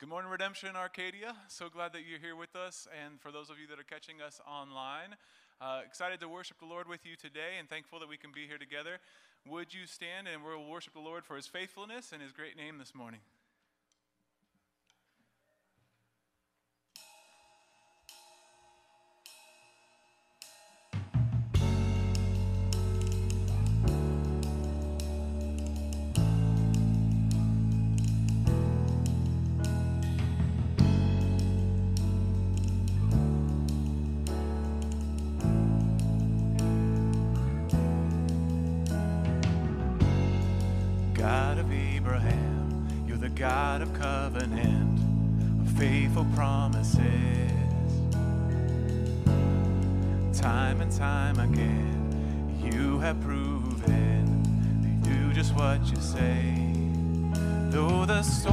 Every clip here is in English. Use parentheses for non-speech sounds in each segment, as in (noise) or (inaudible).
Good morning, Redemption Arcadia. So glad that you're here with us. And for those of you that are catching us online, uh, excited to worship the Lord with you today and thankful that we can be here together. Would you stand and we'll worship the Lord for his faithfulness and his great name this morning? The storms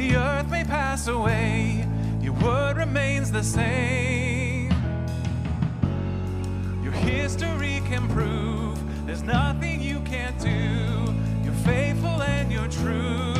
the earth may pass away, your word remains the same. Your history can prove there's nothing you can't do. You're faithful and you're true.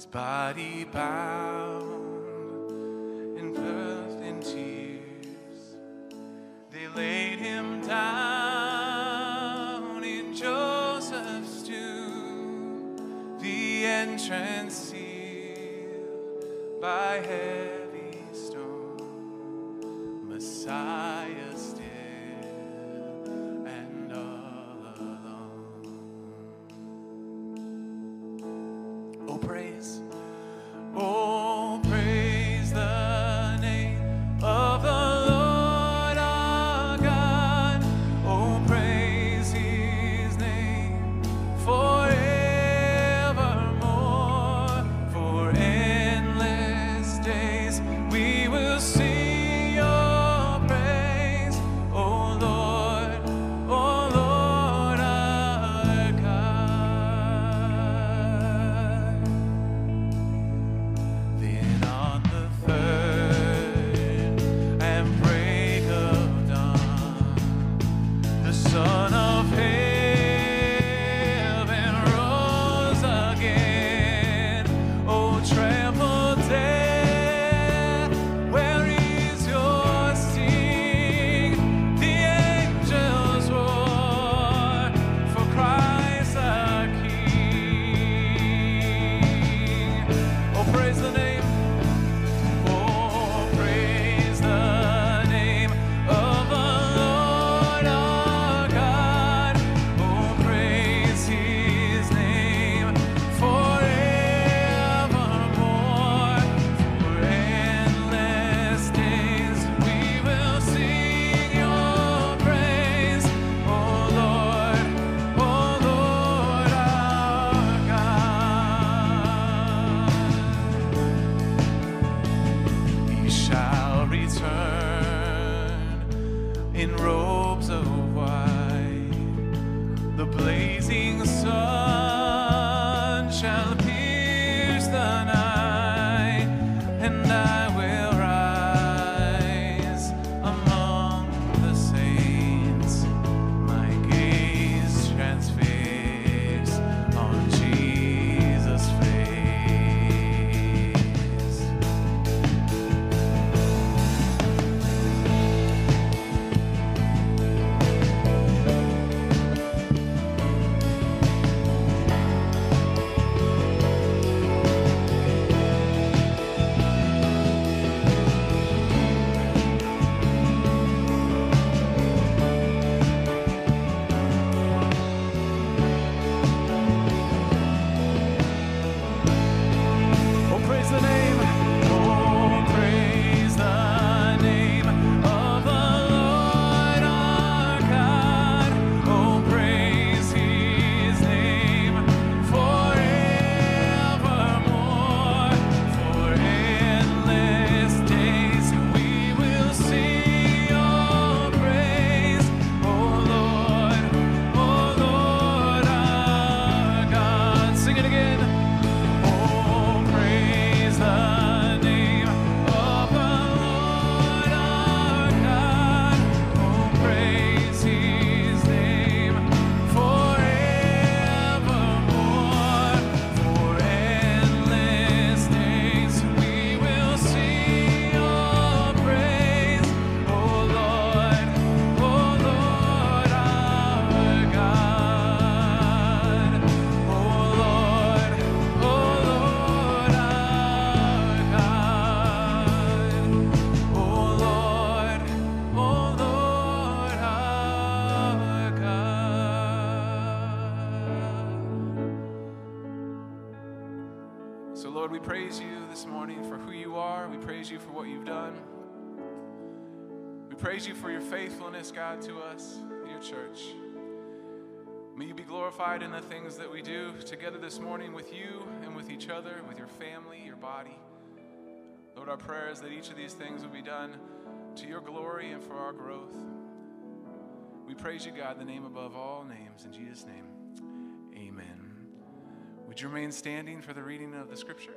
his body bound and bathed in tears. They laid him down in Joseph's tomb, the entrance. Praise you for what you've done. We praise you for your faithfulness, God, to us, your church. May you be glorified in the things that we do together this morning with you and with each other, with your family, your body. Lord, our prayer is that each of these things will be done to your glory and for our growth. We praise you, God, the name above all names. In Jesus' name, amen. Would you remain standing for the reading of the scripture?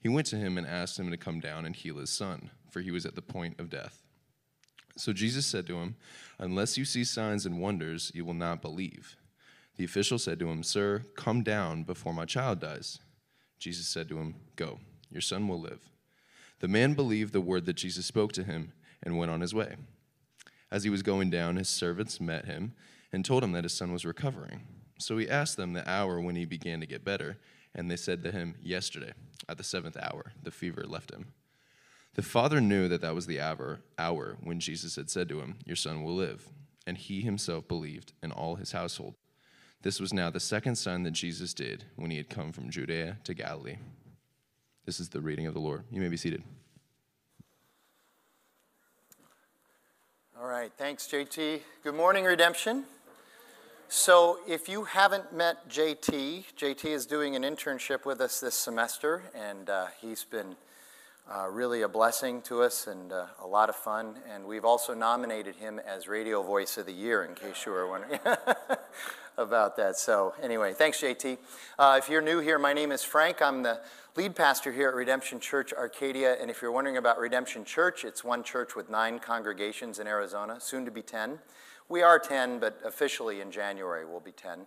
he went to him and asked him to come down and heal his son, for he was at the point of death. So Jesus said to him, Unless you see signs and wonders, you will not believe. The official said to him, Sir, come down before my child dies. Jesus said to him, Go, your son will live. The man believed the word that Jesus spoke to him and went on his way. As he was going down, his servants met him and told him that his son was recovering. So he asked them the hour when he began to get better. And they said to him, Yesterday, at the seventh hour, the fever left him. The father knew that that was the hour, hour when Jesus had said to him, Your son will live. And he himself believed, and all his household. This was now the second sign that Jesus did when he had come from Judea to Galilee. This is the reading of the Lord. You may be seated. All right, thanks, JT. Good morning, Redemption. So, if you haven't met JT, JT is doing an internship with us this semester, and uh, he's been uh, really a blessing to us and uh, a lot of fun. And we've also nominated him as Radio Voice of the Year, in case you were wondering (laughs) about that. So, anyway, thanks, JT. Uh, if you're new here, my name is Frank. I'm the lead pastor here at Redemption Church Arcadia. And if you're wondering about Redemption Church, it's one church with nine congregations in Arizona, soon to be 10. We are 10, but officially in January we'll be 10.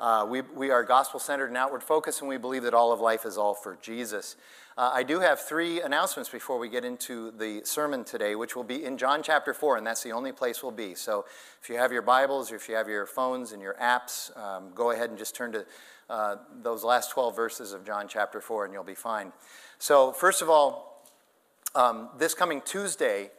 Uh, we, we are gospel centered and outward focused, and we believe that all of life is all for Jesus. Uh, I do have three announcements before we get into the sermon today, which will be in John chapter 4, and that's the only place we'll be. So if you have your Bibles or if you have your phones and your apps, um, go ahead and just turn to uh, those last 12 verses of John chapter 4, and you'll be fine. So, first of all, um, this coming Tuesday,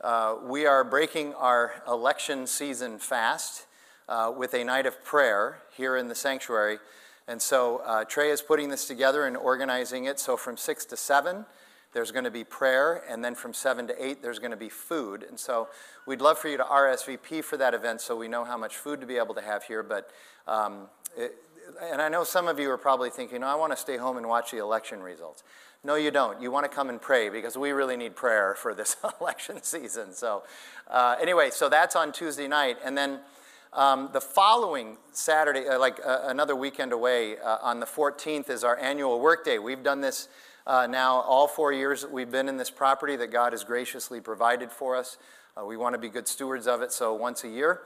uh, we are breaking our election season fast uh, with a night of prayer here in the sanctuary. And so uh, Trey is putting this together and organizing it. So from 6 to 7, there's going to be prayer, and then from 7 to 8, there's going to be food. And so we'd love for you to RSVP for that event so we know how much food to be able to have here. But, um, it, and I know some of you are probably thinking, I want to stay home and watch the election results. No, you don't. You want to come and pray because we really need prayer for this (laughs) election season. So, uh, anyway, so that's on Tuesday night. And then um, the following Saturday, uh, like uh, another weekend away, uh, on the 14th is our annual workday. We've done this uh, now all four years that we've been in this property that God has graciously provided for us. Uh, we want to be good stewards of it, so once a year.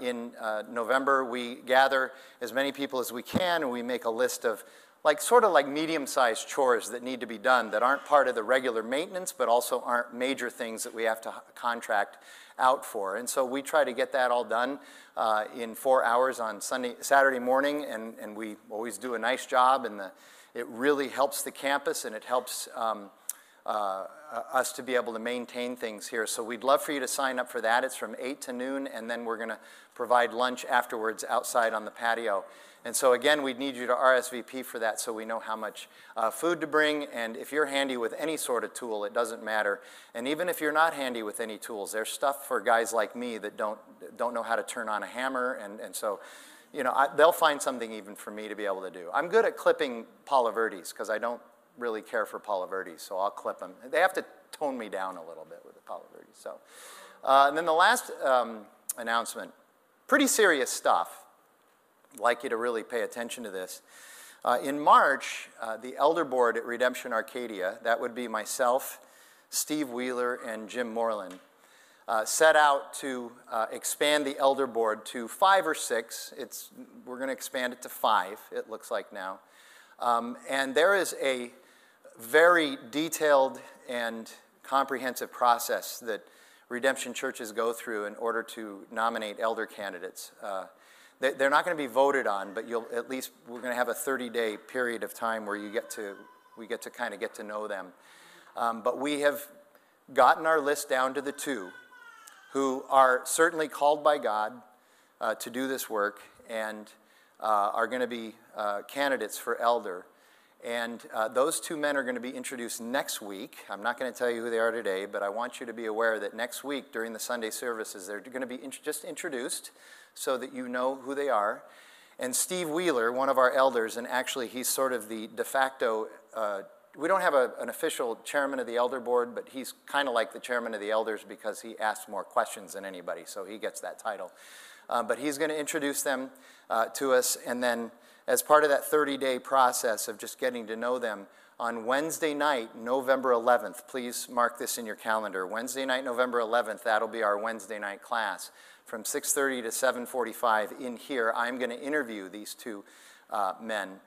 In November, we gather as many people as we can, and we make a list of like sort of like medium-sized chores that need to be done that aren't part of the regular maintenance, but also aren't major things that we have to contract out for. And so we try to get that all done uh, in four hours on Sunday, Saturday morning, and, and we always do a nice job. And the, it really helps the campus, and it helps um, uh, us to be able to maintain things here. So we'd love for you to sign up for that. It's from 8 to noon, and then we're going to provide lunch afterwards outside on the patio. And so, again, we'd need you to RSVP for that so we know how much uh, food to bring. And if you're handy with any sort of tool, it doesn't matter. And even if you're not handy with any tools, there's stuff for guys like me that don't, don't know how to turn on a hammer. And, and so, you know, I, they'll find something even for me to be able to do. I'm good at clipping Palo Verdes because I don't really care for Palo Verdes, so I'll clip them. They have to tone me down a little bit with the Palo Verde. So, uh, and then the last um, announcement, pretty serious stuff. I'd like you to really pay attention to this. Uh, in March, uh, the elder board at Redemption Arcadia, that would be myself, Steve Wheeler, and Jim Moreland, uh, set out to uh, expand the elder board to five or six. It's, we're going to expand it to five, it looks like now. Um, and there is a very detailed and comprehensive process that redemption churches go through in order to nominate elder candidates. Uh, they're not going to be voted on, but you'll at least we're going to have a 30-day period of time where you get to we get to kind of get to know them. Um, but we have gotten our list down to the two who are certainly called by God uh, to do this work and uh, are going to be uh, candidates for elder. And uh, those two men are going to be introduced next week. I'm not going to tell you who they are today, but I want you to be aware that next week during the Sunday services, they're going to be in- just introduced so that you know who they are. And Steve Wheeler, one of our elders, and actually he's sort of the de facto, uh, we don't have a, an official chairman of the elder board, but he's kind of like the chairman of the elders because he asks more questions than anybody, so he gets that title. Uh, but he's going to introduce them uh, to us, and then as part of that 30 day process of just getting to know them, on Wednesday night, November 11th, please mark this in your calendar. Wednesday night, November 11th, that'll be our Wednesday night class. From 6:30 to 7:45 in here, I'm going to interview these two uh, men.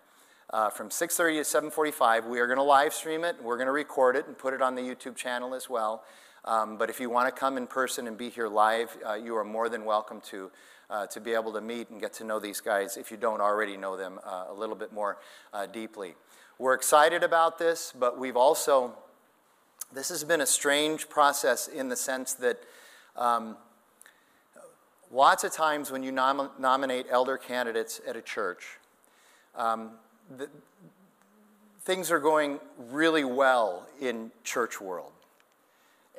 Uh, from 6:30 to 7:45, we are going to live stream it. We're going to record it and put it on the YouTube channel as well. Um, but if you want to come in person and be here live, uh, you are more than welcome to uh, to be able to meet and get to know these guys if you don't already know them uh, a little bit more uh, deeply. We're excited about this, but we've also, this has been a strange process in the sense that um, lots of times when you nom- nominate elder candidates at a church, um, the, things are going really well in church world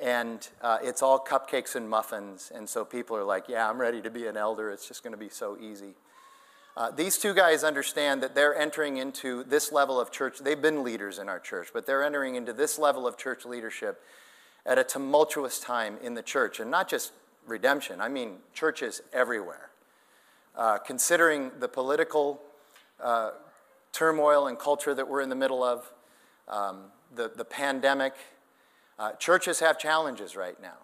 and uh, it's all cupcakes and muffins. And so people are like, yeah, I'm ready to be an elder. It's just going to be so easy. Uh, these two guys understand that they're entering into this level of church. They've been leaders in our church, but they're entering into this level of church leadership at a tumultuous time in the church. And not just redemption, I mean churches everywhere. Uh, considering the political uh, turmoil and culture that we're in the middle of, um, the, the pandemic, uh, churches have challenges right now.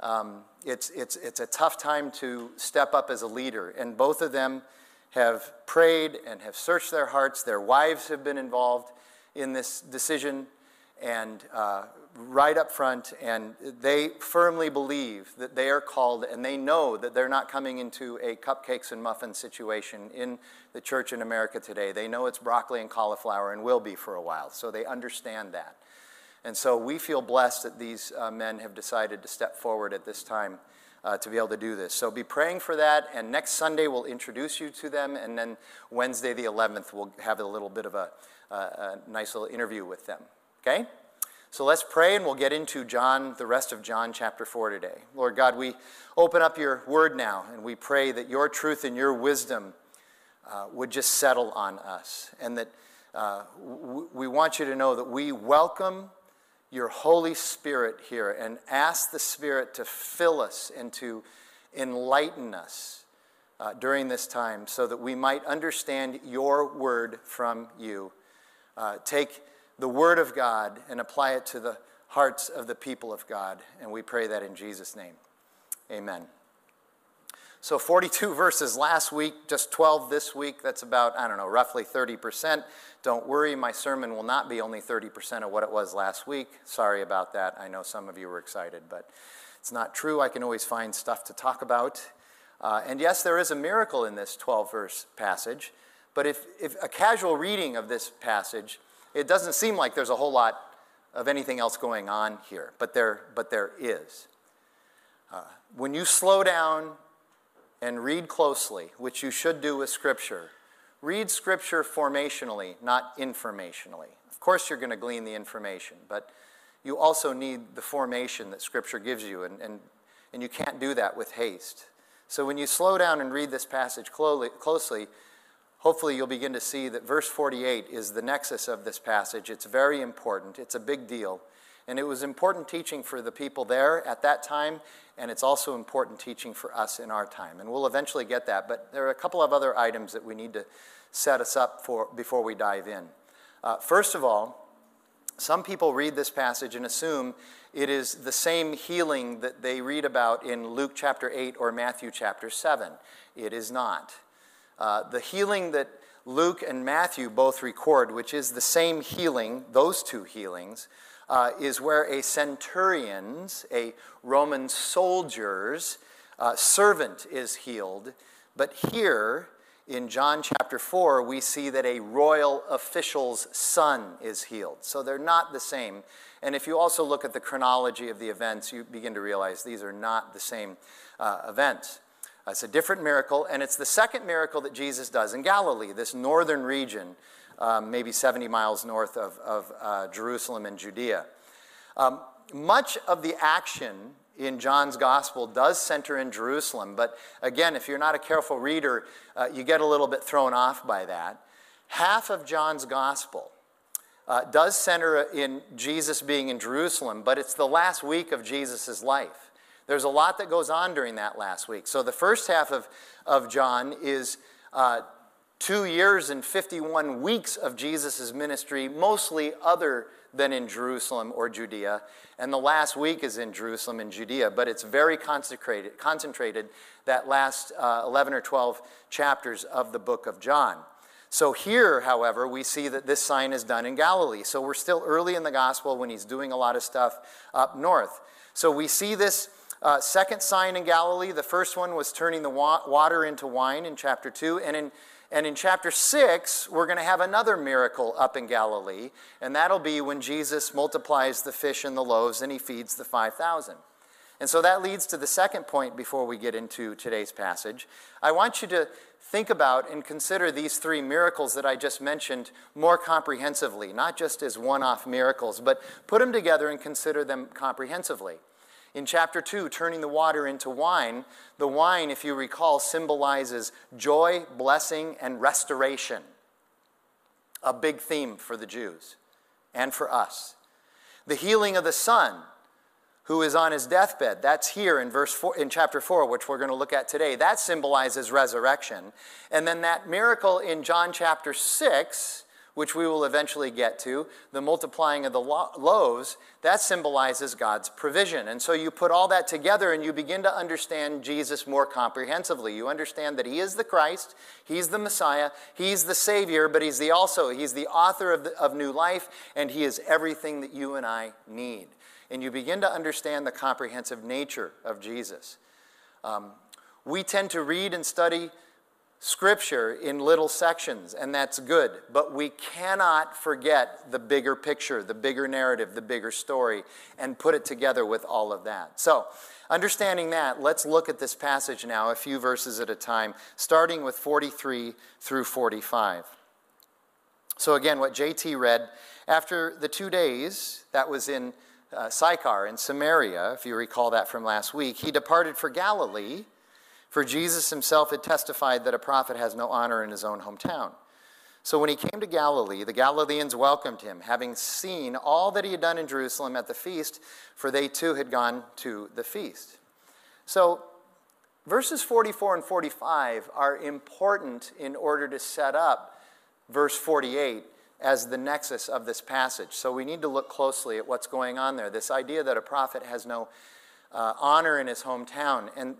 Um, it's, it's, it's a tough time to step up as a leader, and both of them have prayed and have searched their hearts. Their wives have been involved in this decision, and uh, right up front, and they firmly believe that they are called, and they know that they're not coming into a cupcakes and muffins situation in the church in America today. They know it's broccoli and cauliflower and will be for a while, so they understand that. And so we feel blessed that these uh, men have decided to step forward at this time uh, to be able to do this. So be praying for that. And next Sunday, we'll introduce you to them. And then Wednesday, the 11th, we'll have a little bit of a, a nice little interview with them. Okay? So let's pray and we'll get into John, the rest of John chapter 4 today. Lord God, we open up your word now and we pray that your truth and your wisdom uh, would just settle on us. And that uh, we want you to know that we welcome your Holy Spirit here and ask the Spirit to fill us and to enlighten us uh, during this time so that we might understand your word from you. Uh, take the word of God and apply it to the hearts of the people of God. And we pray that in Jesus' name. Amen. So 42 (laughs) verses last week, just 12 this week. That's about, I don't know, roughly 30%. Don't worry, my sermon will not be only 30% of what it was last week. Sorry about that. I know some of you were excited, but it's not true. I can always find stuff to talk about. Uh, and yes, there is a miracle in this 12 verse passage, but if, if a casual reading of this passage, it doesn't seem like there's a whole lot of anything else going on here, but there, but there is. Uh, when you slow down and read closely, which you should do with Scripture. Read Scripture formationally, not informationally. Of course, you're going to glean the information, but you also need the formation that Scripture gives you, and, and, and you can't do that with haste. So when you slow down and read this passage closely, hopefully you'll begin to see that verse 48 is the nexus of this passage. It's very important, it's a big deal. And it was important teaching for the people there at that time, and it's also important teaching for us in our time. And we'll eventually get that, but there are a couple of other items that we need to set us up for before we dive in. Uh, first of all, some people read this passage and assume it is the same healing that they read about in Luke chapter 8 or Matthew chapter 7. It is not. Uh, the healing that Luke and Matthew both record, which is the same healing, those two healings, uh, is where a centurion's, a Roman soldier's uh, servant is healed. But here in John chapter 4, we see that a royal official's son is healed. So they're not the same. And if you also look at the chronology of the events, you begin to realize these are not the same uh, events. It's a different miracle, and it's the second miracle that Jesus does in Galilee, this northern region, um, maybe 70 miles north of, of uh, Jerusalem and Judea. Um, much of the action in John's gospel does center in Jerusalem, but again, if you're not a careful reader, uh, you get a little bit thrown off by that. Half of John's gospel uh, does center in Jesus being in Jerusalem, but it's the last week of Jesus' life. There's a lot that goes on during that last week. So the first half of, of John is uh, two years and 51 weeks of Jesus' ministry, mostly other than in Jerusalem or Judea. And the last week is in Jerusalem and Judea, but it's very concentrated, concentrated that last uh, 11 or 12 chapters of the book of John. So here, however, we see that this sign is done in Galilee. So we're still early in the gospel when he's doing a lot of stuff up north. So we see this uh, second sign in Galilee. The first one was turning the wa- water into wine in chapter 2. And in, and in chapter 6, we're going to have another miracle up in Galilee. And that'll be when Jesus multiplies the fish and the loaves and he feeds the 5,000. And so that leads to the second point before we get into today's passage. I want you to think about and consider these three miracles that I just mentioned more comprehensively, not just as one off miracles, but put them together and consider them comprehensively. In chapter 2, turning the water into wine, the wine, if you recall, symbolizes joy, blessing, and restoration. A big theme for the Jews and for us. The healing of the son who is on his deathbed. That's here in verse four, in chapter 4, which we're going to look at today. That symbolizes resurrection. And then that miracle in John chapter 6, which we will eventually get to, the multiplying of the lo- loaves, that symbolizes God's provision. And so you put all that together and you begin to understand Jesus more comprehensively. You understand that he is the Christ, he's the Messiah, he's the Savior, but he's the also he's the author of, the, of new life and he is everything that you and I need and you begin to understand the comprehensive nature of Jesus. Um, we tend to read and study Scripture in little sections, and that's good, but we cannot forget the bigger picture, the bigger narrative, the bigger story, and put it together with all of that. So, understanding that, let's look at this passage now, a few verses at a time, starting with 43 through 45. So, again, what JT read, after the two days, that was in uh, Sychar in Samaria, if you recall that from last week, he departed for Galilee, for Jesus himself had testified that a prophet has no honor in his own hometown. So when he came to Galilee, the Galileans welcomed him, having seen all that he had done in Jerusalem at the feast, for they too had gone to the feast. So verses 44 and 45 are important in order to set up verse 48 as the nexus of this passage. So we need to look closely at what's going on there. This idea that a prophet has no uh, honor in his hometown. And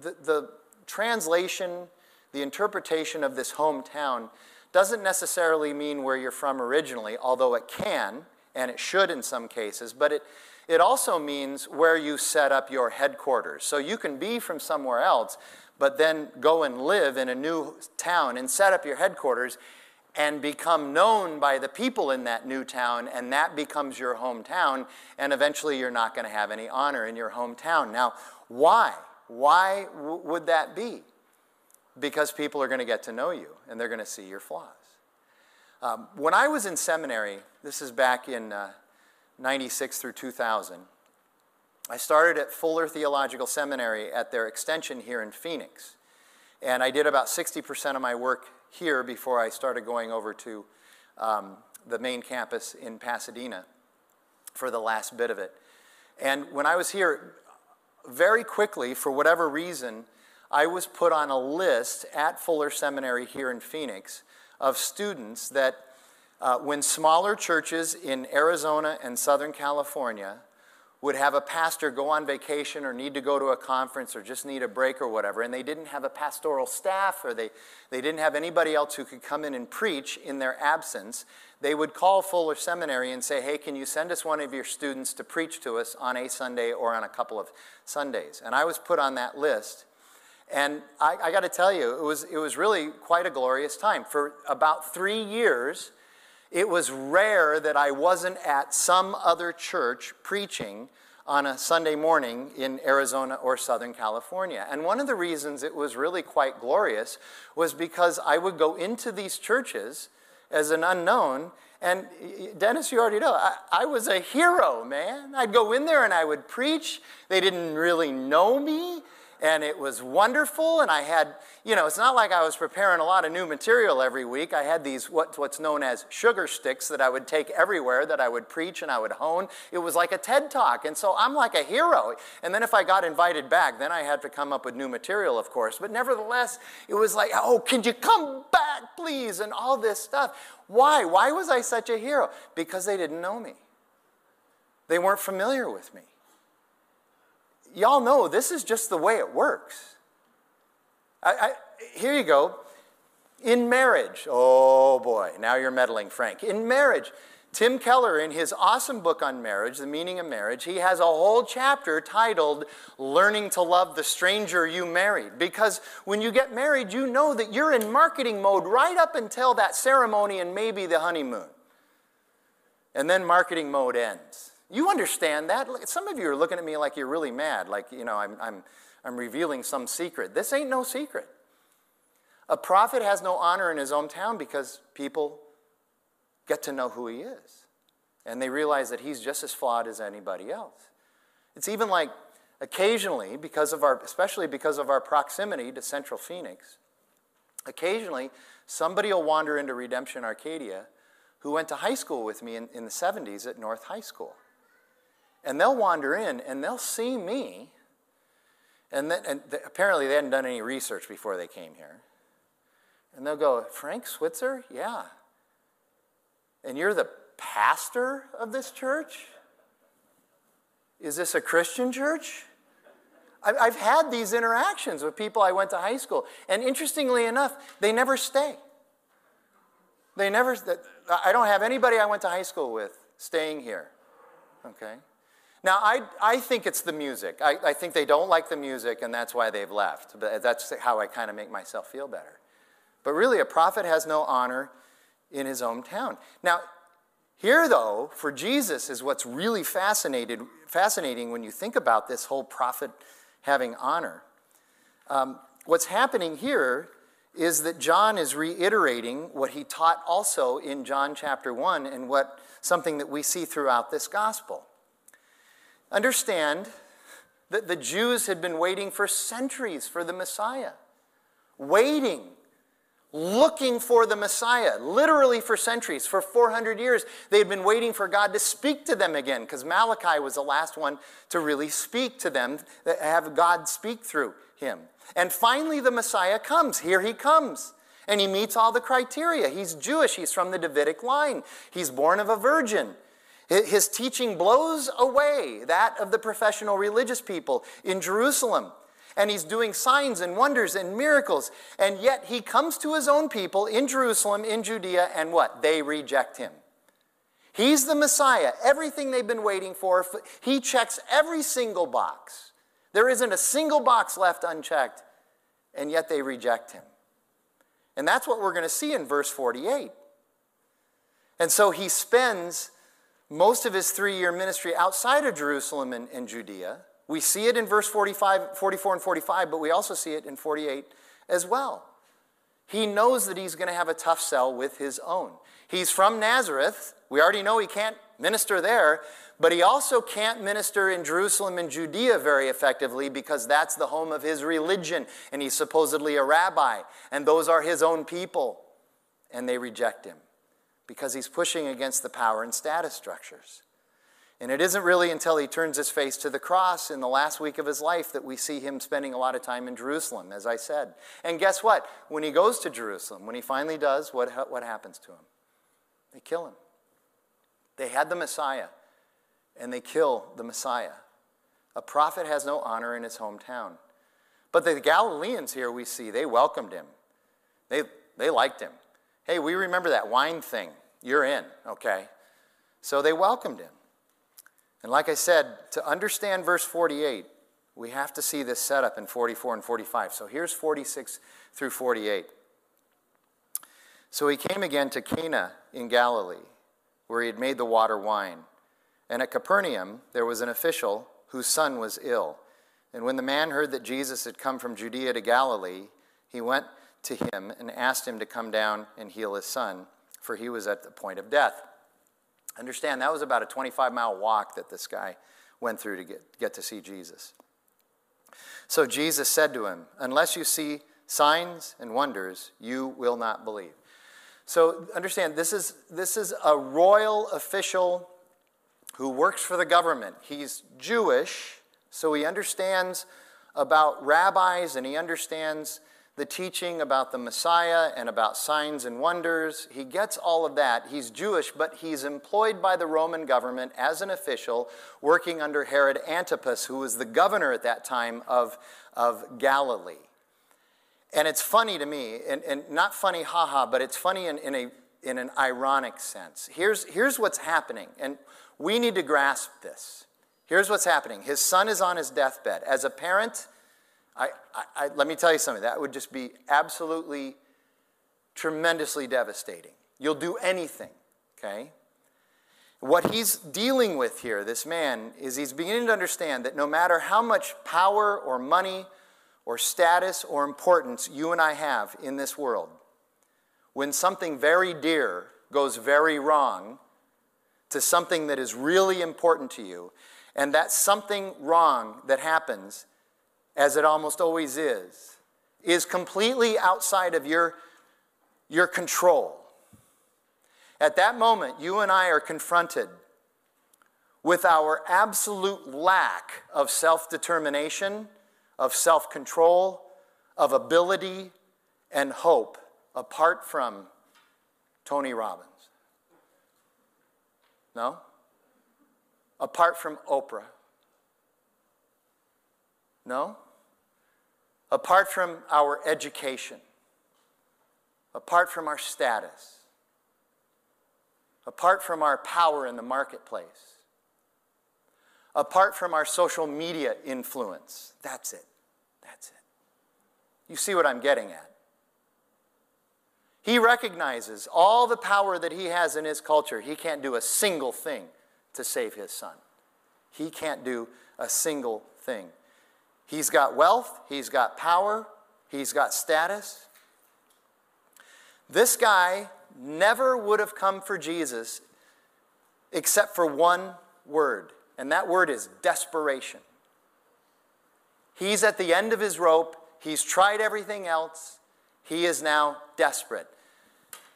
the, the, translation, the interpretation of this hometown doesn't necessarily mean where you're from originally, although it can, and it should in some cases, but it, it also means where you set up your headquarters. So you can be from somewhere else, but then go and live in a new town and set up your headquarters and become known by the people in that new town, and that becomes your hometown, and eventually you're not going to have any honor in your hometown. Now, why? Why w- would that be? Because people are going to get to know you and they're going to see your flaws. Um, when I was in seminary, this is back in uh, 96 through 2000, I started at Fuller Theological Seminary at their extension here in Phoenix. And I did about 60% of my work here before I started going over to um, the main campus in Pasadena. for the last bit of it. And when I was here, very quickly, for whatever reason, I was put on a list at Fuller Seminary here in Phoenix of students that, uh, when smaller churches in Arizona and Southern California would have a pastor go on vacation or need to go to a conference or just need a break or whatever, and they didn't have a pastoral staff or they, they didn't have anybody else who could come in and preach in their absence, they would call Fuller Seminary and say, Hey, can you send us one of your students to preach to us on a Sunday or on a couple of Sundays? And I was put on that list. And I, I got to tell you, it was, it was really quite a glorious time. For about three years, it was rare that I wasn't at some other church preaching on a Sunday morning in Arizona or Southern California. And one of the reasons it was really quite glorious was because I would go into these churches as an unknown. And Dennis, you already know, I, I, was a hero, man. I'd go in there and I would preach. They didn't really know me and it was wonderful. And I had, you know, it's not like I was preparing a lot of new material every week. I had these, what, what's known as sugar sticks that I would take everywhere that I would preach and I would hone. It was like a TED talk. And so I'm like a hero. And then if I got invited back, then I had to come up with new material, of course. But nevertheless, it was like, oh, can you come back, please? And all this stuff. Why? Why was I such a hero? Because they didn't know me. They weren't familiar with me y'all know this is just the way it works. I, I, here you go. In marriage, oh boy, now you're meddling, Frank. In marriage, Tim Keller, in his awesome book on marriage, The Meaning of Marriage, he has a whole chapter titled Learning to Love the Stranger You Married. Because when you get married, you know that you're in marketing mode right up until that ceremony and maybe the honeymoon. And then marketing mode ends. You understand that? Some of you are looking at me like you're really mad, like, you know, I'm, I'm, I'm revealing some secret. This ain't no secret. A prophet has no honor in his hometown because people get to know who he is. And they realize that he's just as flawed as anybody else. It's even like occasionally, because of our, especially because of our proximity to Central Phoenix, occasionally somebody will wander into Redemption Arcadia who went to high school with me in, in the 70s at North High School. And they'll wander in and they'll see me. And, then, and th- apparently they hadn't done any research before they came here. And they'll go, Frank Switzer? Yeah. And you're the pastor of this church? Is this a Christian church? I've had these interactions with people I went to high school. And interestingly enough, they never stay. They never, I don't have anybody I went to high school with staying here. Okay? Now, I, I think it's the music. I, I think they don't like the music, and that's why they've left. But that's how I kind of make myself feel better. But really, a prophet has no honor in his hometown. Now, here, though, for Jesus is what's really fascinated, fascinating when you think about this whole prophet having honor. Um, what's happening here is that John is reiterating what he taught also in John chapter 1 and what something that we see throughout this gospel. Understand that the Jews had been waiting for centuries for the Messiah, waiting, looking for the Messiah, literally for centuries. For 400 years, they had been waiting for God to speak to them again, because Malachi was the last one to really speak to them, have God speak through him. And finally, the Messiah comes. Here he comes. And he meets all the criteria. He's Jewish, he's from the Davidic line, he's born of a virgin. His teaching blows away that of the professional religious people in Jerusalem. And he's doing signs and wonders and miracles. And yet he comes to his own people in Jerusalem, in Judea, and what? They reject him. He's the Messiah, everything they've been waiting for. He checks every single box. There isn't a single box left unchecked, and yet they reject him. And that's what we're going to see in verse 48. And so he spends most of his three year ministry outside of Jerusalem and, and, Judea. We see it in verse 45, 44 and 45, but we also see it in 48 as well. He knows that he's going to have a tough sell with his own. He's from Nazareth. We already know he can't minister there, but he also can't minister in Jerusalem and Judea very effectively because that's the home of his religion, and he's supposedly a rabbi, and those are his own people, and they reject him because he's pushing against the power and status structures. And it isn't really until he turns his face to the cross in the last week of his life that we see him spending a lot of time in Jerusalem, as I said. And guess what? When he goes to Jerusalem, when he finally does, what, what happens to him? They kill him. They had the Messiah, and they kill the Messiah. A prophet has no honor in his hometown. But the Galileans here we see, they welcomed him. They, they liked him. Hey, we remember that wine thing. You're in, okay? So they welcomed him. And like I said, to understand verse 48, we have to see this setup in 44 and 45. So here's 46 through 48. So he came again to Cana in Galilee, where he had made the water wine. And at Capernaum, there was an official whose son was ill. And when the man heard that Jesus had come from Judea to Galilee, he went to him and asked him to come down and heal his son, for he was at the point of death. Understand, that was about a 25 mile walk that this guy went through to get, get to see Jesus. So Jesus said to him, Unless you see signs and wonders, you will not believe. So understand, this is, this is a royal official who works for the government. He's Jewish, so he understands about rabbis and he understands the teaching about the Messiah and about signs and wonders. He gets all of that. He's Jewish, but he's employed by the Roman government as an official working under Herod Antipas, who was the governor at that time of, of Galilee. And it's funny to me, and, and not funny, haha, but it's funny in, in, a, in an ironic sense. Here's, here's what's happening, and we need to grasp this. Here's what's happening his son is on his deathbed. As a parent, I, I, let me tell you something, that would just be absolutely tremendously devastating. You'll do anything, okay? What he's dealing with here, this man, is he's beginning to understand that no matter how much power or money or status or importance you and I have in this world, when something very dear goes very wrong to something that is really important to you, and that something wrong that happens as it almost always is, is completely outside of your, your control. At that moment, you and I are confronted with our absolute lack of self determination, of self control, of ability, and hope apart from Tony Robbins. No? Apart from Oprah. No? Apart from our education, apart from our status, apart from our power in the marketplace, apart from our social media influence. That's it. That's it. You see what I'm getting at? He recognizes all the power that he has in his culture. He can't do a single thing to save his son. He can't do a single thing. He's got wealth, he's got power, he's got status. This guy never would have come for Jesus except for one word, and that word is desperation. He's at the end of his rope, he's tried everything else, he is now desperate.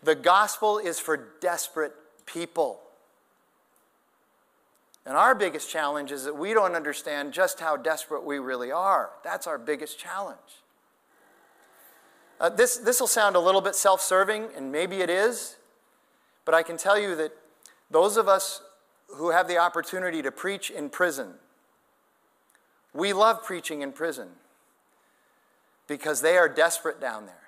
The gospel is for desperate people. And our biggest challenge is that we don't understand just how desperate we really are. That's our biggest challenge. Uh, this will sound a little bit self serving, and maybe it is, but I can tell you that those of us who have the opportunity to preach in prison, we love preaching in prison because they are desperate down there.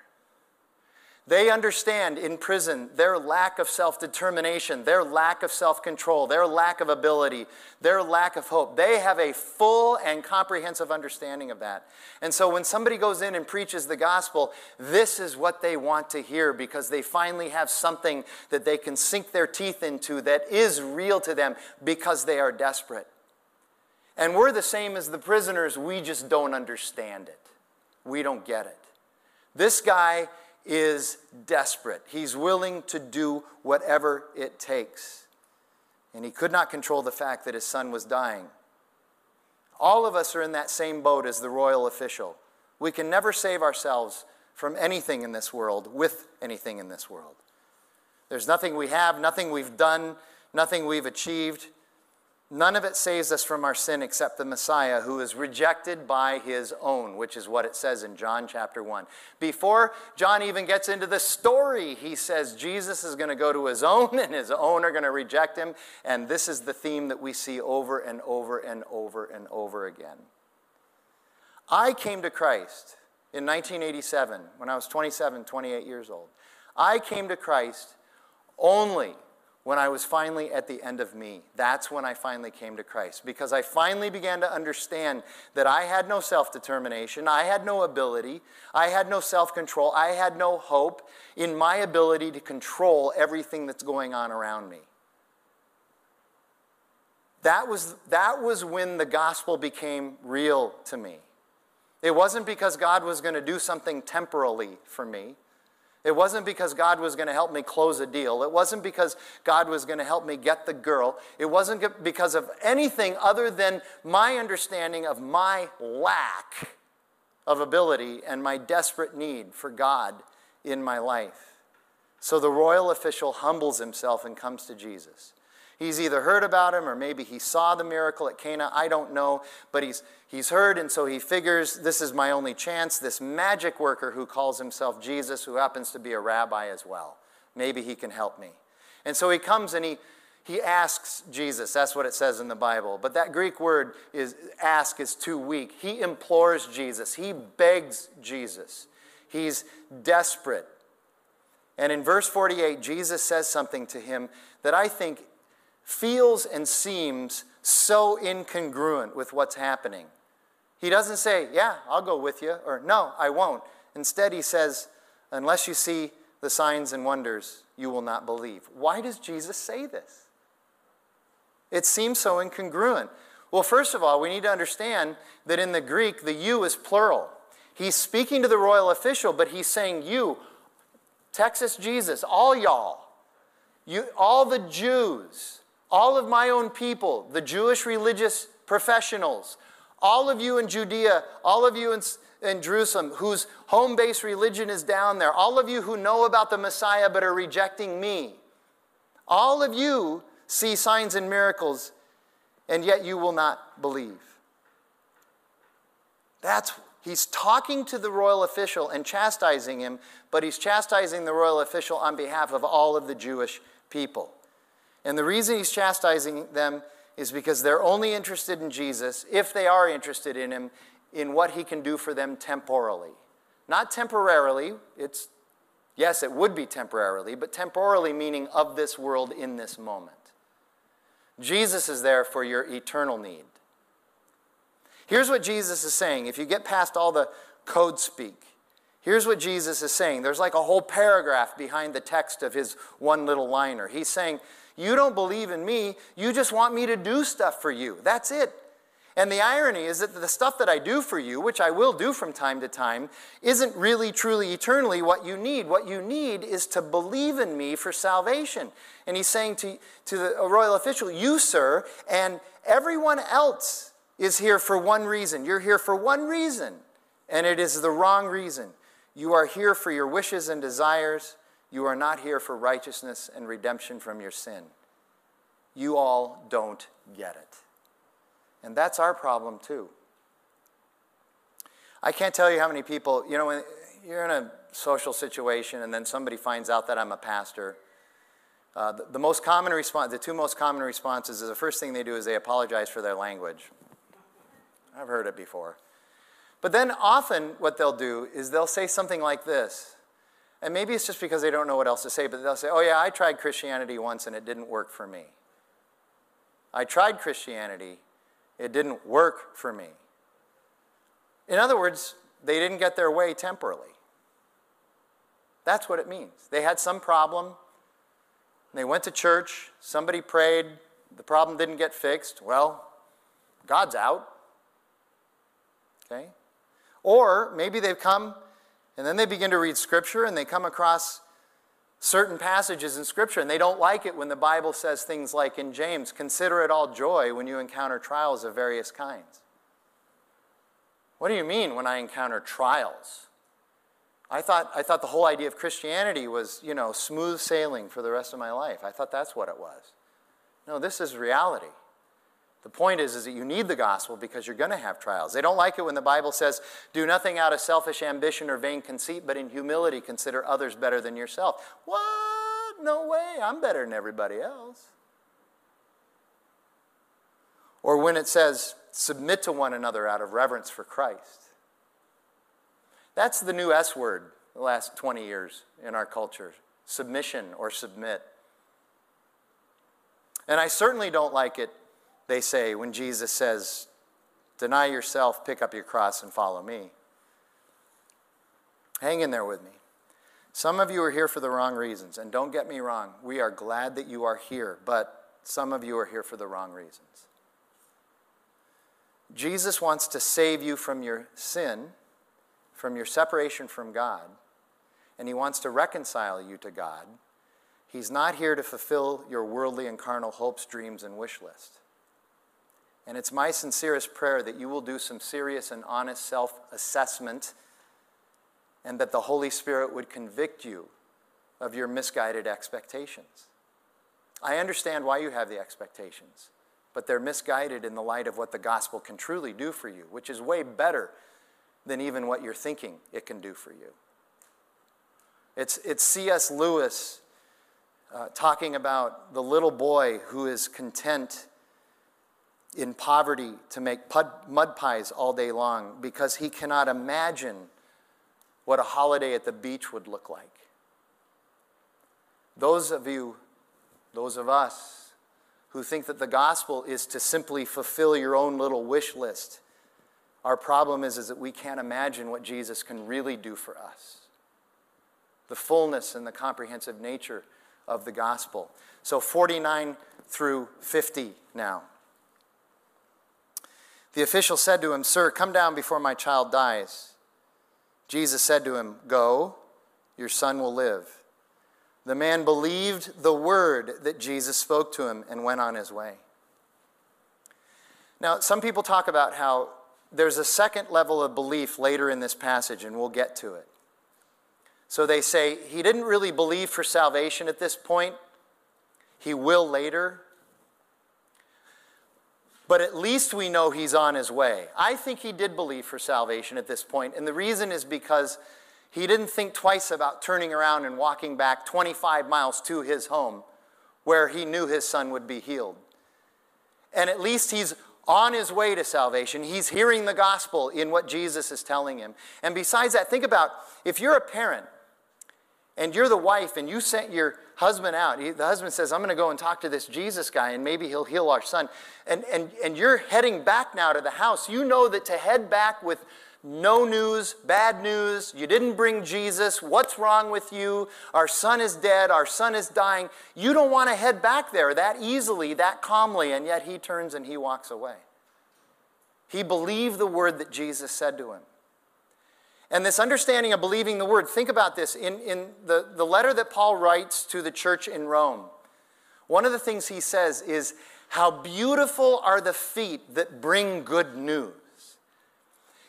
They understand in prison their lack of self determination, their lack of self control, their lack of ability, their lack of hope. They have a full and comprehensive understanding of that. And so when somebody goes in and preaches the gospel, this is what they want to hear because they finally have something that they can sink their teeth into that is real to them because they are desperate. And we're the same as the prisoners, we just don't understand it. We don't get it. This guy is desperate. He's willing to do whatever it takes. And he could not control the fact that his son was dying. All of us are in that same boat as the royal official. We can never save ourselves from anything in this world with anything in this world. There's nothing we have, nothing we've done, nothing we've achieved None of it saves us from our sin except the Messiah, who is rejected by his own, which is what it says in John chapter 1. Before John even gets into the story, he says Jesus is going to go to his own, (laughs) and his own are going to reject him. And this is the theme that we see over and over and over and over again. I came to Christ in 1987 when I was 27, 28 years old. I came to Christ only when I was finally at the end of me. That's when I finally came to Christ because I finally began to understand that I had no self determination, I had no ability, I had no self control, I had no hope in my ability to control everything that's going on around me. That was, that was when the gospel became real to me. It wasn't because God was going to do something temporally for me. It wasn't because God was going to help me close a deal. It wasn't because God was going to help me get the girl. It wasn't because of anything other than my understanding of my lack of ability and my desperate need for God in my life. So the royal official humbles himself and comes to Jesus. He's either heard about him or maybe he saw the miracle at Cana. I don't know. But he's, he's heard, and so he figures this is my only chance. This magic worker who calls himself Jesus, who happens to be a rabbi as well. Maybe he can help me. And so he comes and he, he asks Jesus. That's what it says in the Bible. But that Greek word is ask is too weak. He implores Jesus. He begs Jesus. He's desperate. And in verse 48, Jesus says something to him that I think feels and seems so incongruent with what's happening. He doesn't say, Yeah, I'll go with you, or No, I won't. Instead, he says, Unless you see the signs and wonders, you will not believe. Why does Jesus say this? It seems so incongruent. Well, first of all, we need to understand that in the Greek, the you is plural. He's speaking to the royal official, but he's saying you, Texas Jesus, all y'all, you, all the Jews, all of my own people, the Jewish religious professionals, all of you in Judea, all of you in, in Jerusalem whose home base religion is down there, all of you who know about the Messiah but are rejecting me, all of you see signs and miracles, and yet you will not believe. That's he's talking to the royal official and chastising him, but he's chastising the royal official on behalf of all of the Jewish people. And the reason he's chastising them is because they're only interested in Jesus, if they are interested in him, in what he can do for them temporally. Not temporarily, it's, yes, it would be temporarily, but temporally meaning of this world in this moment. Jesus is there for your eternal need. Here's what Jesus is saying. If you get past all the code speak, here's what Jesus is saying. There's like a whole paragraph behind the text of his one little liner. He's saying, you don't believe in me. You just want me to do stuff for you. That's it. And the irony is that the stuff that I do for you, which I will do from time to time, isn't really, truly, eternally what you need. What you need is to believe in me for salvation. And he's saying to, to the royal official, You, sir, and everyone else is here for one reason. You're here for one reason, and it is the wrong reason. You are here for your wishes and desires, you are not here for righteousness and redemption from your sin. You all don't get it. And that's our problem too. I can't tell you how many people, you know, when you're in a social situation and then somebody finds out that I'm a pastor, uh, the, the, most common response, the two most common responses is the first thing they do is they apologize for their language. I've heard it before. But then often what they'll do is they'll say something like this and maybe it's just because they don't know what else to say, but they'll say, oh, yeah, I tried Christianity once and it didn't work for me. I tried Christianity, it didn't work for me. In other words, they didn't get their way temporally. That's what it means. They had some problem. They went to church, somebody prayed, the problem didn't get fixed. Well, God's out. Okay? Or maybe they've come and then they begin to read Scripture and they come across certain passages in Scripture and they don't like it when the Bible says things like in James, consider it all joy when you encounter trials of various kinds. What do you mean when I encounter trials? I thought, I thought the whole idea of Christianity was, you know, smooth sailing for the rest of my life. I thought that's what it was. No, this is reality. The point is, is that you need the gospel because you're going to have trials. They don't like it when the Bible says, do nothing out of selfish ambition or vain conceit, but in humility consider others better than yourself. What? No way. I'm better than everybody else. Or when it says, submit to one another out of reverence for Christ. That's the new S word the last 20 years in our culture submission or submit. And I certainly don't like it they say when Jesus says, Deny yourself, pick up your cross, and follow me. Hang in there with me. Some of you are here for the wrong reasons, and don't get me wrong, we are glad that you are here, but some of you are here for the wrong reasons. Jesus wants to save you from your sin, from your separation from God, and He wants to reconcile you to God. He's not here to fulfill your worldly and carnal hopes, dreams, and wish list. And it's my sincerest prayer that you will do some serious and honest self assessment and that the Holy Spirit would convict you of your misguided expectations. I understand why you have the expectations, but they're misguided in the light of what the gospel can truly do for you, which is way better than even what you're thinking it can do for you. It's, it's C.S. Lewis uh, talking about the little boy who is content in poverty to make mud pies all day long because he cannot imagine what a holiday at the beach would look like. Those of you, those of us, who think that the gospel is to simply fulfill your own little wish list, our problem is, is that we can't imagine what Jesus can really do for us. The fullness and the comprehensive nature of the gospel. So 49 through 50 now. The official said to him, Sir, come down before my child dies. Jesus said to him, Go, your son will live. The man believed the word that Jesus spoke to him and went on his way. Now, some people talk about how there's a second level of belief later in this passage, and we'll get to it. So they say he didn't really believe for salvation at this point, he will later but at least we know he's on his way. I think he did believe for salvation at this point, and the reason is because he didn't think twice about turning around and walking back 25 miles to his home where he knew his son would be healed. And at least he's on his way to salvation. He's hearing the gospel in what Jesus is telling him. And besides that, think about if you're a parent and you're the wife and you sent your husband out. The husband says, I'm going to go and talk to this Jesus guy and maybe he'll heal our son. And, and, and you're heading back now to the house. You know that to head back with no news, bad news, you didn't bring Jesus, what's wrong with you? Our son is dead, our son is dying. You don't want to head back there that easily, that calmly, and yet he turns and he walks away. He believed the word that Jesus said to him. And this understanding of believing the word, think about this. In, in the, the letter that Paul writes to the church in Rome, one of the things he says is, How beautiful are the feet that bring good news.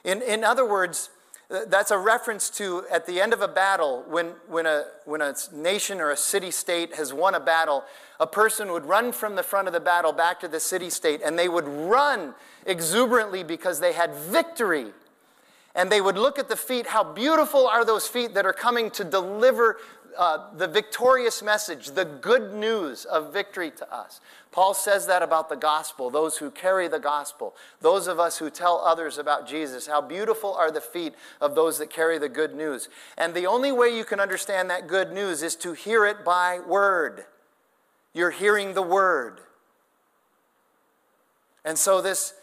In, in other words, uh, that's a reference to at the end of a battle, when, when, a, when a nation or a city state has won a battle, a person would run from the front of the battle back to the city state, and they would run exuberantly because they had victory and they would look at the feet. How beautiful are those feet that are coming to deliver uh, the victorious message, the good news of victory to us. Paul says that about the gospel, those who carry the gospel, those of us who tell others about Jesus. How beautiful are the feet of those that carry the good news. And the only way you can understand that good news is to hear it by word. You're hearing the word. And so this,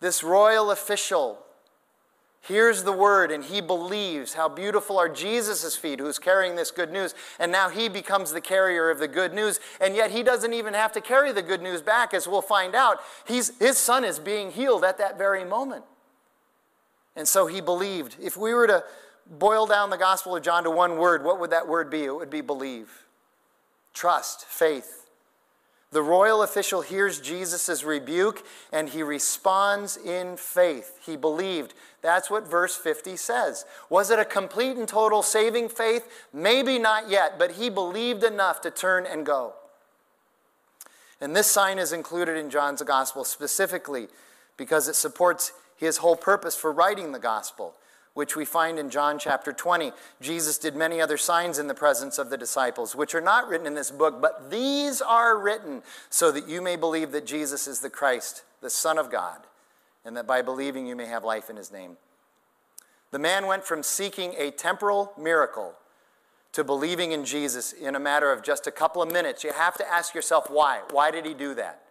this royal official hears the word and he believes how beautiful are Jesus' feet who's carrying this good news. And now he becomes the carrier of the good news. And yet he doesn't even have to carry the good news back, as we'll find out. He's, his son is being healed at that very moment. And so he believed. If we were to boil down the Gospel of John to one word, what would that word be? It would be believe, trust, faith. The royal official hears Jesus' rebuke and he responds in faith. He believed. That's what verse 50 says. Was it a complete and total saving faith? Maybe not yet, but he believed enough to turn and go. And this sign is included in John's gospel specifically because it supports his whole purpose for writing the gospel, which we find in John chapter 20. Jesus did many other signs in the presence of the disciples, which are not written in this book, but these are written so that you may believe that Jesus is the Christ, the Son of God, and that by believing you may have life in his name. The man went from seeking a temporal miracle to believing in Jesus in a matter of just a couple of minutes. You have to ask yourself why. Why did he do that?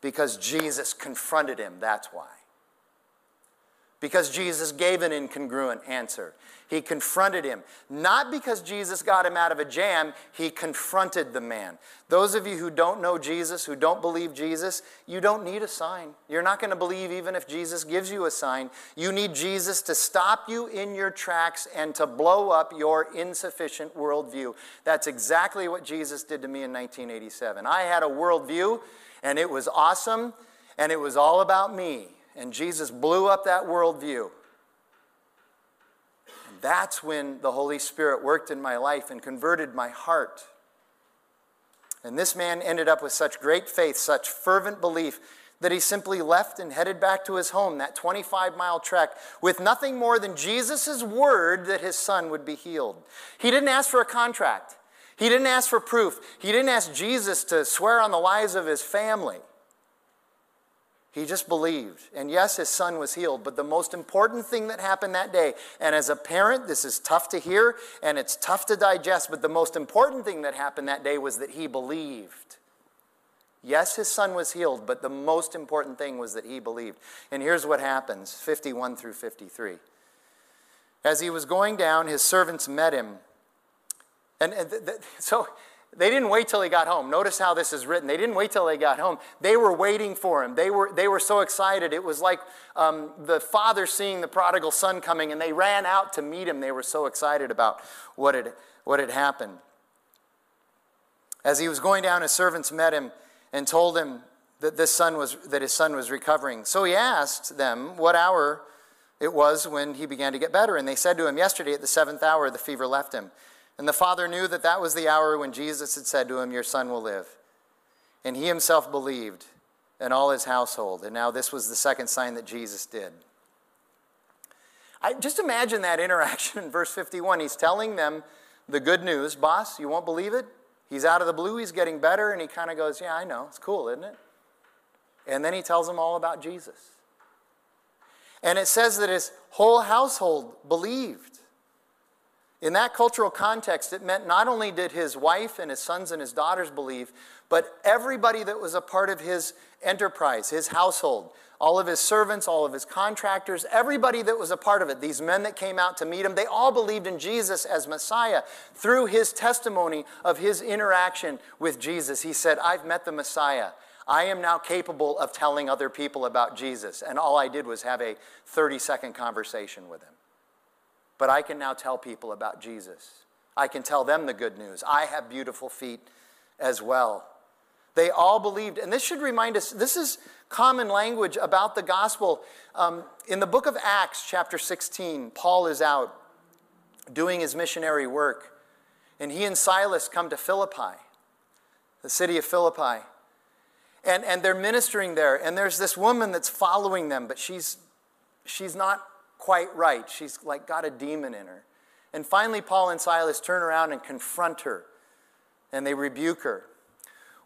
Because Jesus confronted him, that's why because Jesus gave an incongruent answer. He confronted him. Not because Jesus got him out of a jam, he confronted the man. Those of you who don't know Jesus, who don't believe Jesus, you don't need a sign. You're not going to believe even if Jesus gives you a sign. You need Jesus to stop you in your tracks and to blow up your insufficient worldview. That's exactly what Jesus did to me in 1987. I had a worldview, and it was awesome, and it was all about me. And Jesus blew up that worldview. And that's when the Holy Spirit worked in my life and converted my heart. And this man ended up with such great faith, such fervent belief, that he simply left and headed back to his home, that 25 mile trek, with nothing more than Jesus' word that his son would be healed. He didn't ask for a contract, he didn't ask for proof, he didn't ask Jesus to swear on the lives of his family. He just believed. And yes, his son was healed. But the most important thing that happened that day, and as a parent, this is tough to hear and it's tough to digest, but the most important thing that happened that day was that he believed. Yes, his son was healed, but the most important thing was that he believed. And here's what happens 51 through 53. As he was going down, his servants met him. And, and th- th- so they didn't wait till he got home. Notice how this is written. They didn't wait till he got home. They were waiting for him. They were, they were so excited. It was like um, the father seeing the prodigal son coming, and they ran out to meet him. They were so excited about what had, what had happened. As he was going down, his servants met him and told him that, this son was, that his son was recovering. So he asked them what hour it was when he began to get better. And they said to him, Yesterday at the seventh hour, the fever left him. And the father knew that that was the hour when Jesus had said to him, Your son will live. And he himself believed, and all his household. And now this was the second sign that Jesus did. I just imagine that (laughs) interaction in verse 51. He's telling them the good news. Boss, you won't believe it? He's out of the blue, he's getting better, and he kind of goes, Yeah, I know. It's cool, isn't it? And then he tells them all about Jesus. And it says that his whole household believed. In that cultural context, it meant not only did his wife and his sons and his daughters believe, but everybody that was a part of his enterprise, his household, all of his servants, all of his contractors, everybody that was a part of it, these men that came out to meet him, they all believed in Jesus as Messiah through his testimony of his interaction with Jesus. He said, I've met the Messiah. I am now capable of telling other people about Jesus. And all I did was have a 30 second conversation with him. But I can now tell people about Jesus. I can tell them the good news. I have beautiful feet as well. They all believed, and this should remind us this is common language about the gospel. Um, in the book of Acts, chapter 16, Paul is out doing his missionary work, and he and Silas come to Philippi, the city of Philippi. And, and they're ministering there, and there's this woman that's following them, but she's, she's not quite right. She's like got a demon in her. And finally, Paul and Silas turn around and confront her, and they rebuke her.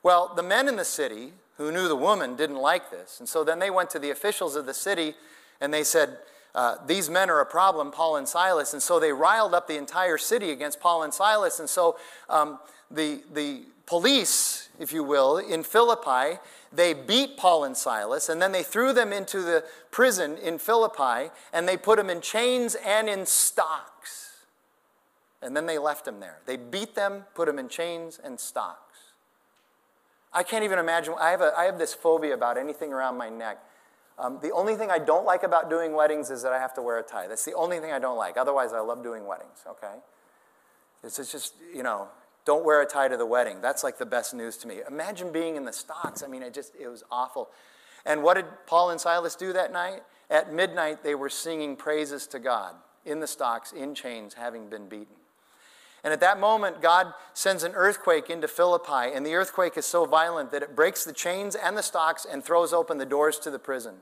Well, the men in the city who knew the woman didn't like this. And so then they went to the officials of the city and they said, uh, These men are a problem, Paul and Silas. And so they riled up the entire city against Paul and Silas. And so um, the, the police, if you will, in Philippi, they beat Paul and Silas, and then they threw them into the prison in Philippi, and they put them in chains and in stocks. And then they left them there. They beat them, put them in chains and stocks. I can't even imagine. I have, a, I have this phobia about anything around my neck. Um, the only thing I don't like about doing weddings is that I have to wear a tie. That's the only thing I don't like. Otherwise, I love doing weddings, okay? It's just, you know, don't wear a tie to the wedding. That's like the best news to me. Imagine being in the stocks. I mean, it just, it was awful. And what did Paul and Silas do that night? At midnight, they were singing praises to God in the stocks, in chains, having been beaten. And at that moment, God sends an earthquake into Philippi, and the earthquake is so violent that it breaks the chains and the stocks and throws open the doors to the prison.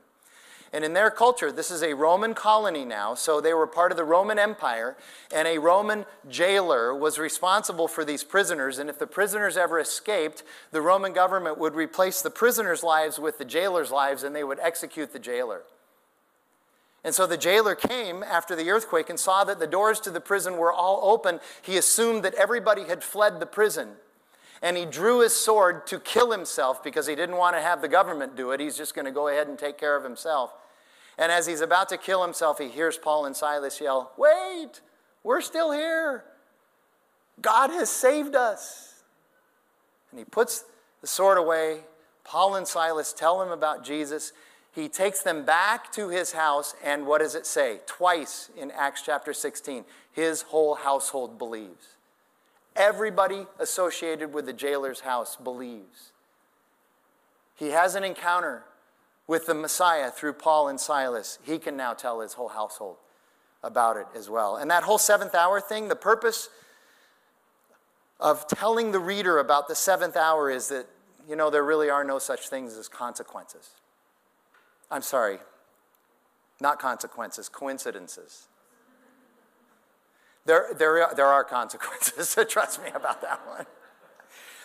And in their culture, this is a Roman colony now, so they were part of the Roman Empire, and a Roman jailer was responsible for these prisoners. And if the prisoners ever escaped, the Roman government would replace the prisoners' lives with the jailer's lives, and they would execute the jailer. And so the jailer came after the earthquake and saw that the doors to the prison were all open. He assumed that everybody had fled the prison. And he drew his sword to kill himself because he didn't want to have the government do it. He's just going to go ahead and take care of himself. And as he's about to kill himself, he hears Paul and Silas yell, Wait, we're still here. God has saved us. And he puts the sword away. Paul and Silas tell him about Jesus. He takes them back to his house, and what does it say? Twice in Acts chapter 16, his whole household believes. Everybody associated with the jailer's house believes. He has an encounter with the Messiah through Paul and Silas, he can now tell his whole household about it as well. And that whole seventh hour thing, the purpose of telling the reader about the seventh hour is that, you know, there really are no such things as consequences. I'm sorry, not consequences, coincidences. There, there, there are consequences, (laughs) so trust me about that one.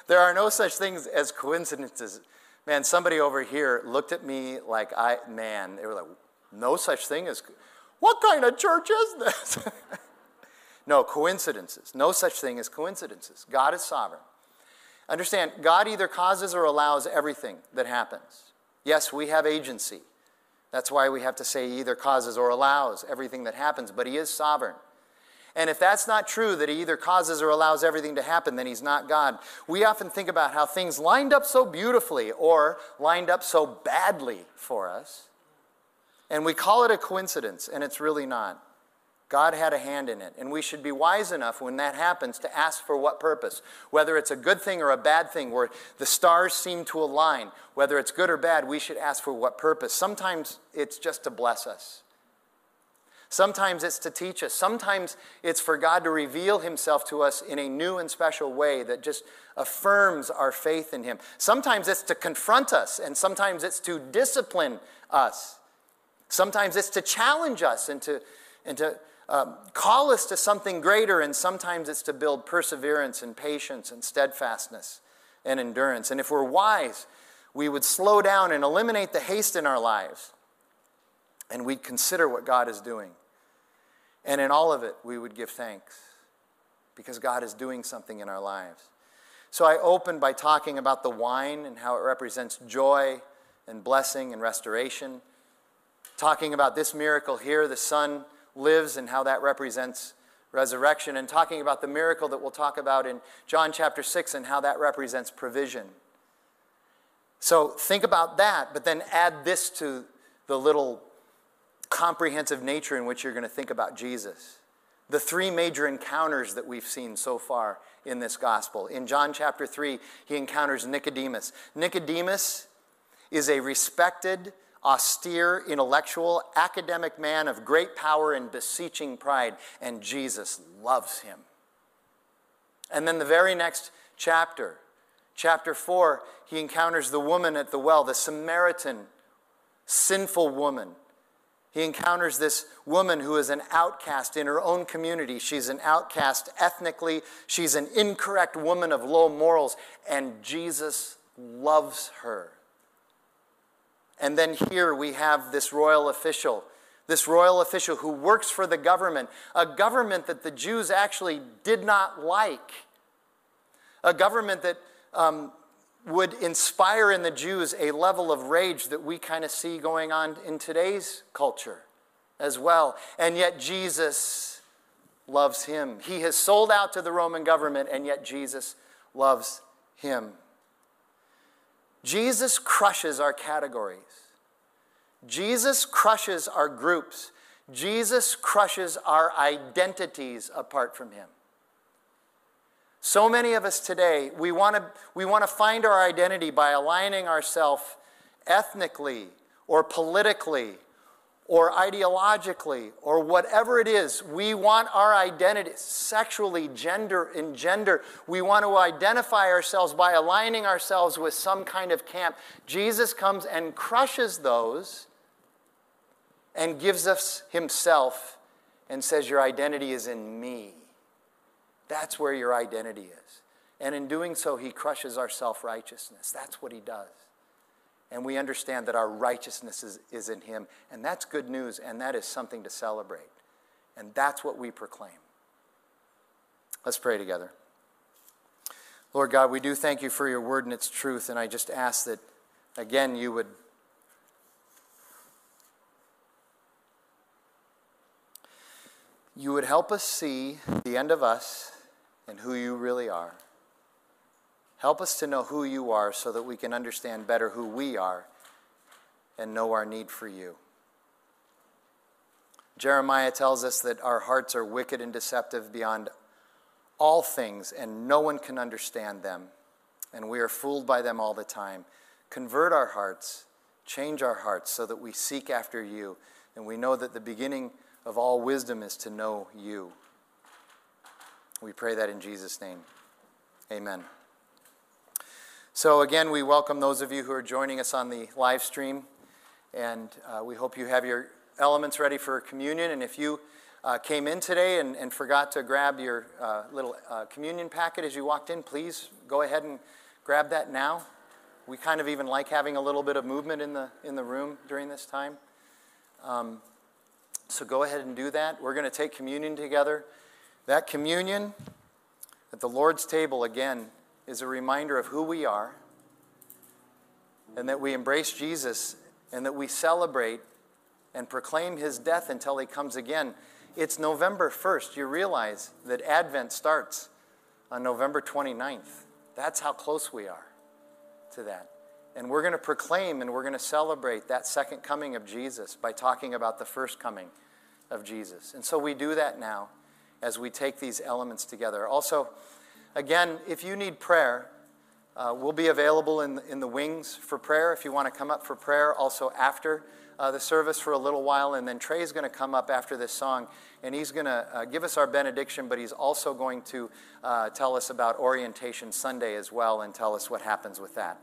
There are no such things as coincidences. Man, somebody over here looked at me like I, man, they were like, no such thing as, what kind of church is this? (laughs) no, coincidences. No such thing as coincidences. God is sovereign. Understand, God either causes or allows everything that happens. Yes, we have agency. That's why we have to say he either causes or allows everything that happens, but he is sovereign. And if that's not true, that he either causes or allows everything to happen, then he's not God. We often think about how things lined up so beautifully or lined up so badly for us. And we call it a coincidence, and it's really not. God had a hand in it. And we should be wise enough when that happens to ask for what purpose. Whether it's a good thing or a bad thing, where the stars seem to align, whether it's good or bad, we should ask for what purpose. Sometimes it's just to bless us. Sometimes it's to teach us. Sometimes it's for God to reveal himself to us in a new and special way that just affirms our faith in him. Sometimes it's to confront us, and sometimes it's to discipline us. Sometimes it's to challenge us and to, and to um, call us to something greater, and sometimes it's to build perseverance and patience and steadfastness and endurance. And if we're wise, we would slow down and eliminate the haste in our lives and we'd consider what God is doing. And in all of it, we would give thanks because God is doing something in our lives. So I opened by talking about the wine and how it represents joy and blessing and restoration. Talking about this miracle here, the Son lives and how that represents resurrection. And talking about the miracle that we'll talk about in John chapter 6 and how that represents provision. So think about that, but then add this to the little comprehensive nature in which you're going to think about Jesus. The three major encounters that we've seen so far in this gospel. In John chapter 3, he encounters Nicodemus. Nicodemus is a respected, austere, intellectual, academic man of great power and beseeching pride, and Jesus loves him. And then the very next chapter, chapter 4, he encounters the woman at the well, the Samaritan, sinful woman he encounters this woman who is an outcast in her own community. She's an outcast ethnically. She's an incorrect woman of low morals, and Jesus loves her. And then here we have this royal official, this royal official who works for the government, a government that the Jews actually did not like, a government that um, would inspire in the Jews a level of rage that we kind of see going on in today's culture as well. And yet Jesus loves him. He has sold out to the Roman government, and yet Jesus loves him. Jesus crushes our categories. Jesus crushes our groups. Jesus crushes our identities apart from him. So many of us today, we want to we want to find our identity by aligning ourselves ethnically or politically or ideologically or whatever it is. We want our identity sexually, gender, in gender. We want to identify ourselves by aligning ourselves with some kind of camp. Jesus comes and crushes those and gives us himself and says, Your identity is in me. That's where your identity is. And in doing so, he crushes our self righteousness. That's what he does and we understand that our righteousness is, is in Him. And that's good news, and that is something to celebrate. And that's what we proclaim. Let's pray together. Lord God, we do thank you for your word and its truth, and I just ask that, again, you would. You would help us see the end of us and who you really are. Help us to know who you are so that we can understand better who we are and know our need for you. Jeremiah tells us that our hearts are wicked and deceptive beyond all things, and no one can understand them, and we are fooled by them all the time. Convert our hearts, change our hearts so that we seek after you, and we know that the beginning of all wisdom is to know you. We pray that in Jesus' name. Amen. So, again, we welcome those of you who are joining us on the live stream, and uh, we hope you have your elements ready for communion. And if you uh, came in today and, and, forgot to grab your uh, little uh, communion packet as you walked in, please go ahead and grab that now. We kind of even like having a little bit of movement in the, in the room during this time. Um, so go ahead and do that. We're going to take communion together. That communion at the Lord's table, again, is a reminder of who we are and that we embrace Jesus and that we celebrate and proclaim his death until he comes again. It's November 1st. You realize that Advent starts on November 29th. That's how close we are to that. And we're going to proclaim and we're going to celebrate that second coming of Jesus by talking about the first coming of Jesus. And so we do that now as we take these elements together. Also, Again, if you need prayer, uh, we'll be available in, in the wings for prayer if you want to come up for prayer also after uh, the service for a little while. And then Trey's going to come up after this song and he's going to uh, give us our benediction, but he's also going to uh, tell us about Orientation Sunday as well and tell us what happens with that.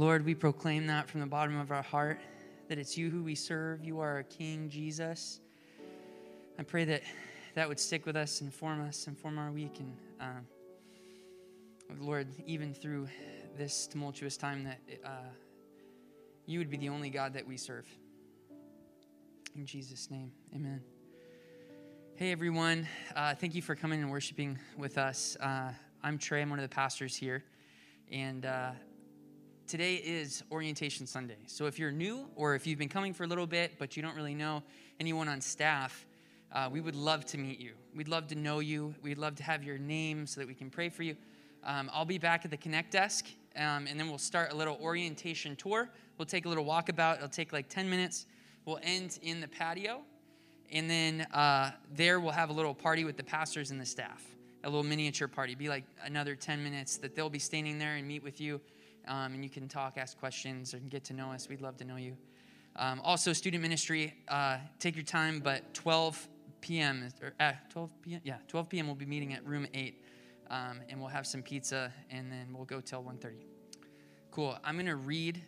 Lord, we proclaim that from the bottom of our heart that it's you who we serve. You are our King, Jesus. I pray that that would stick with us and form us and form our week. And um, Lord, even through this tumultuous time, that uh, you would be the only God that we serve. In Jesus' name, amen. Hey, everyone. Uh, thank you for coming and worshiping with us. Uh, I'm Trey, I'm one of the pastors here. And uh, today is Orientation Sunday. So if you're new or if you've been coming for a little bit but you don't really know anyone on staff, uh, we would love to meet you. We'd love to know you. We'd love to have your name so that we can pray for you. Um, I'll be back at the Connect desk, um, and then we'll start a little orientation tour. We'll take a little walkabout. It'll take like 10 minutes. We'll end in the patio, and then uh, there we'll have a little party with the pastors and the staff, a little miniature party. Be like another 10 minutes that they'll be standing there and meet with you, um, and you can talk, ask questions, and get to know us. We'd love to know you. Um, also, student ministry, uh, take your time, but 12 p.m. or uh, 12 p.m. Yeah, 12 p.m. We'll be meeting at room eight, um, and we'll have some pizza, and then we'll go till 1:30. Cool. I'm gonna read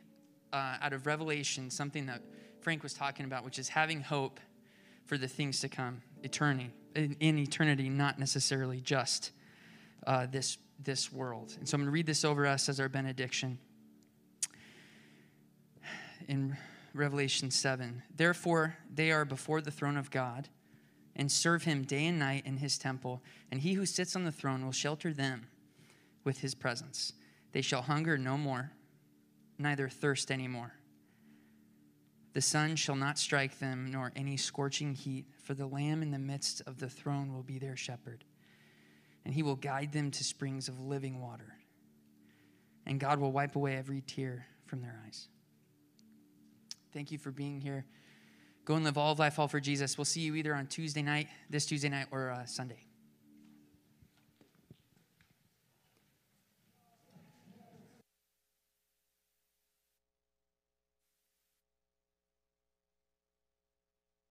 uh, out of Revelation something that Frank was talking about, which is having hope for the things to come, eternity, in, in eternity, not necessarily just uh, this this world. And so I'm gonna read this over us as our benediction in Revelation 7. Therefore, they are before the throne of God and serve him day and night in his temple, and he who sits on the throne will shelter them with his presence. They shall hunger no more, neither thirst any more. The sun shall not strike them, nor any scorching heat, for the Lamb in the midst of the throne will be their shepherd, and he will guide them to springs of living water. And God will wipe away every tear from their eyes. Thank you for being here. Go and live all of life all for Jesus. We'll see you either on Tuesday night, this Tuesday night, or uh, Sunday.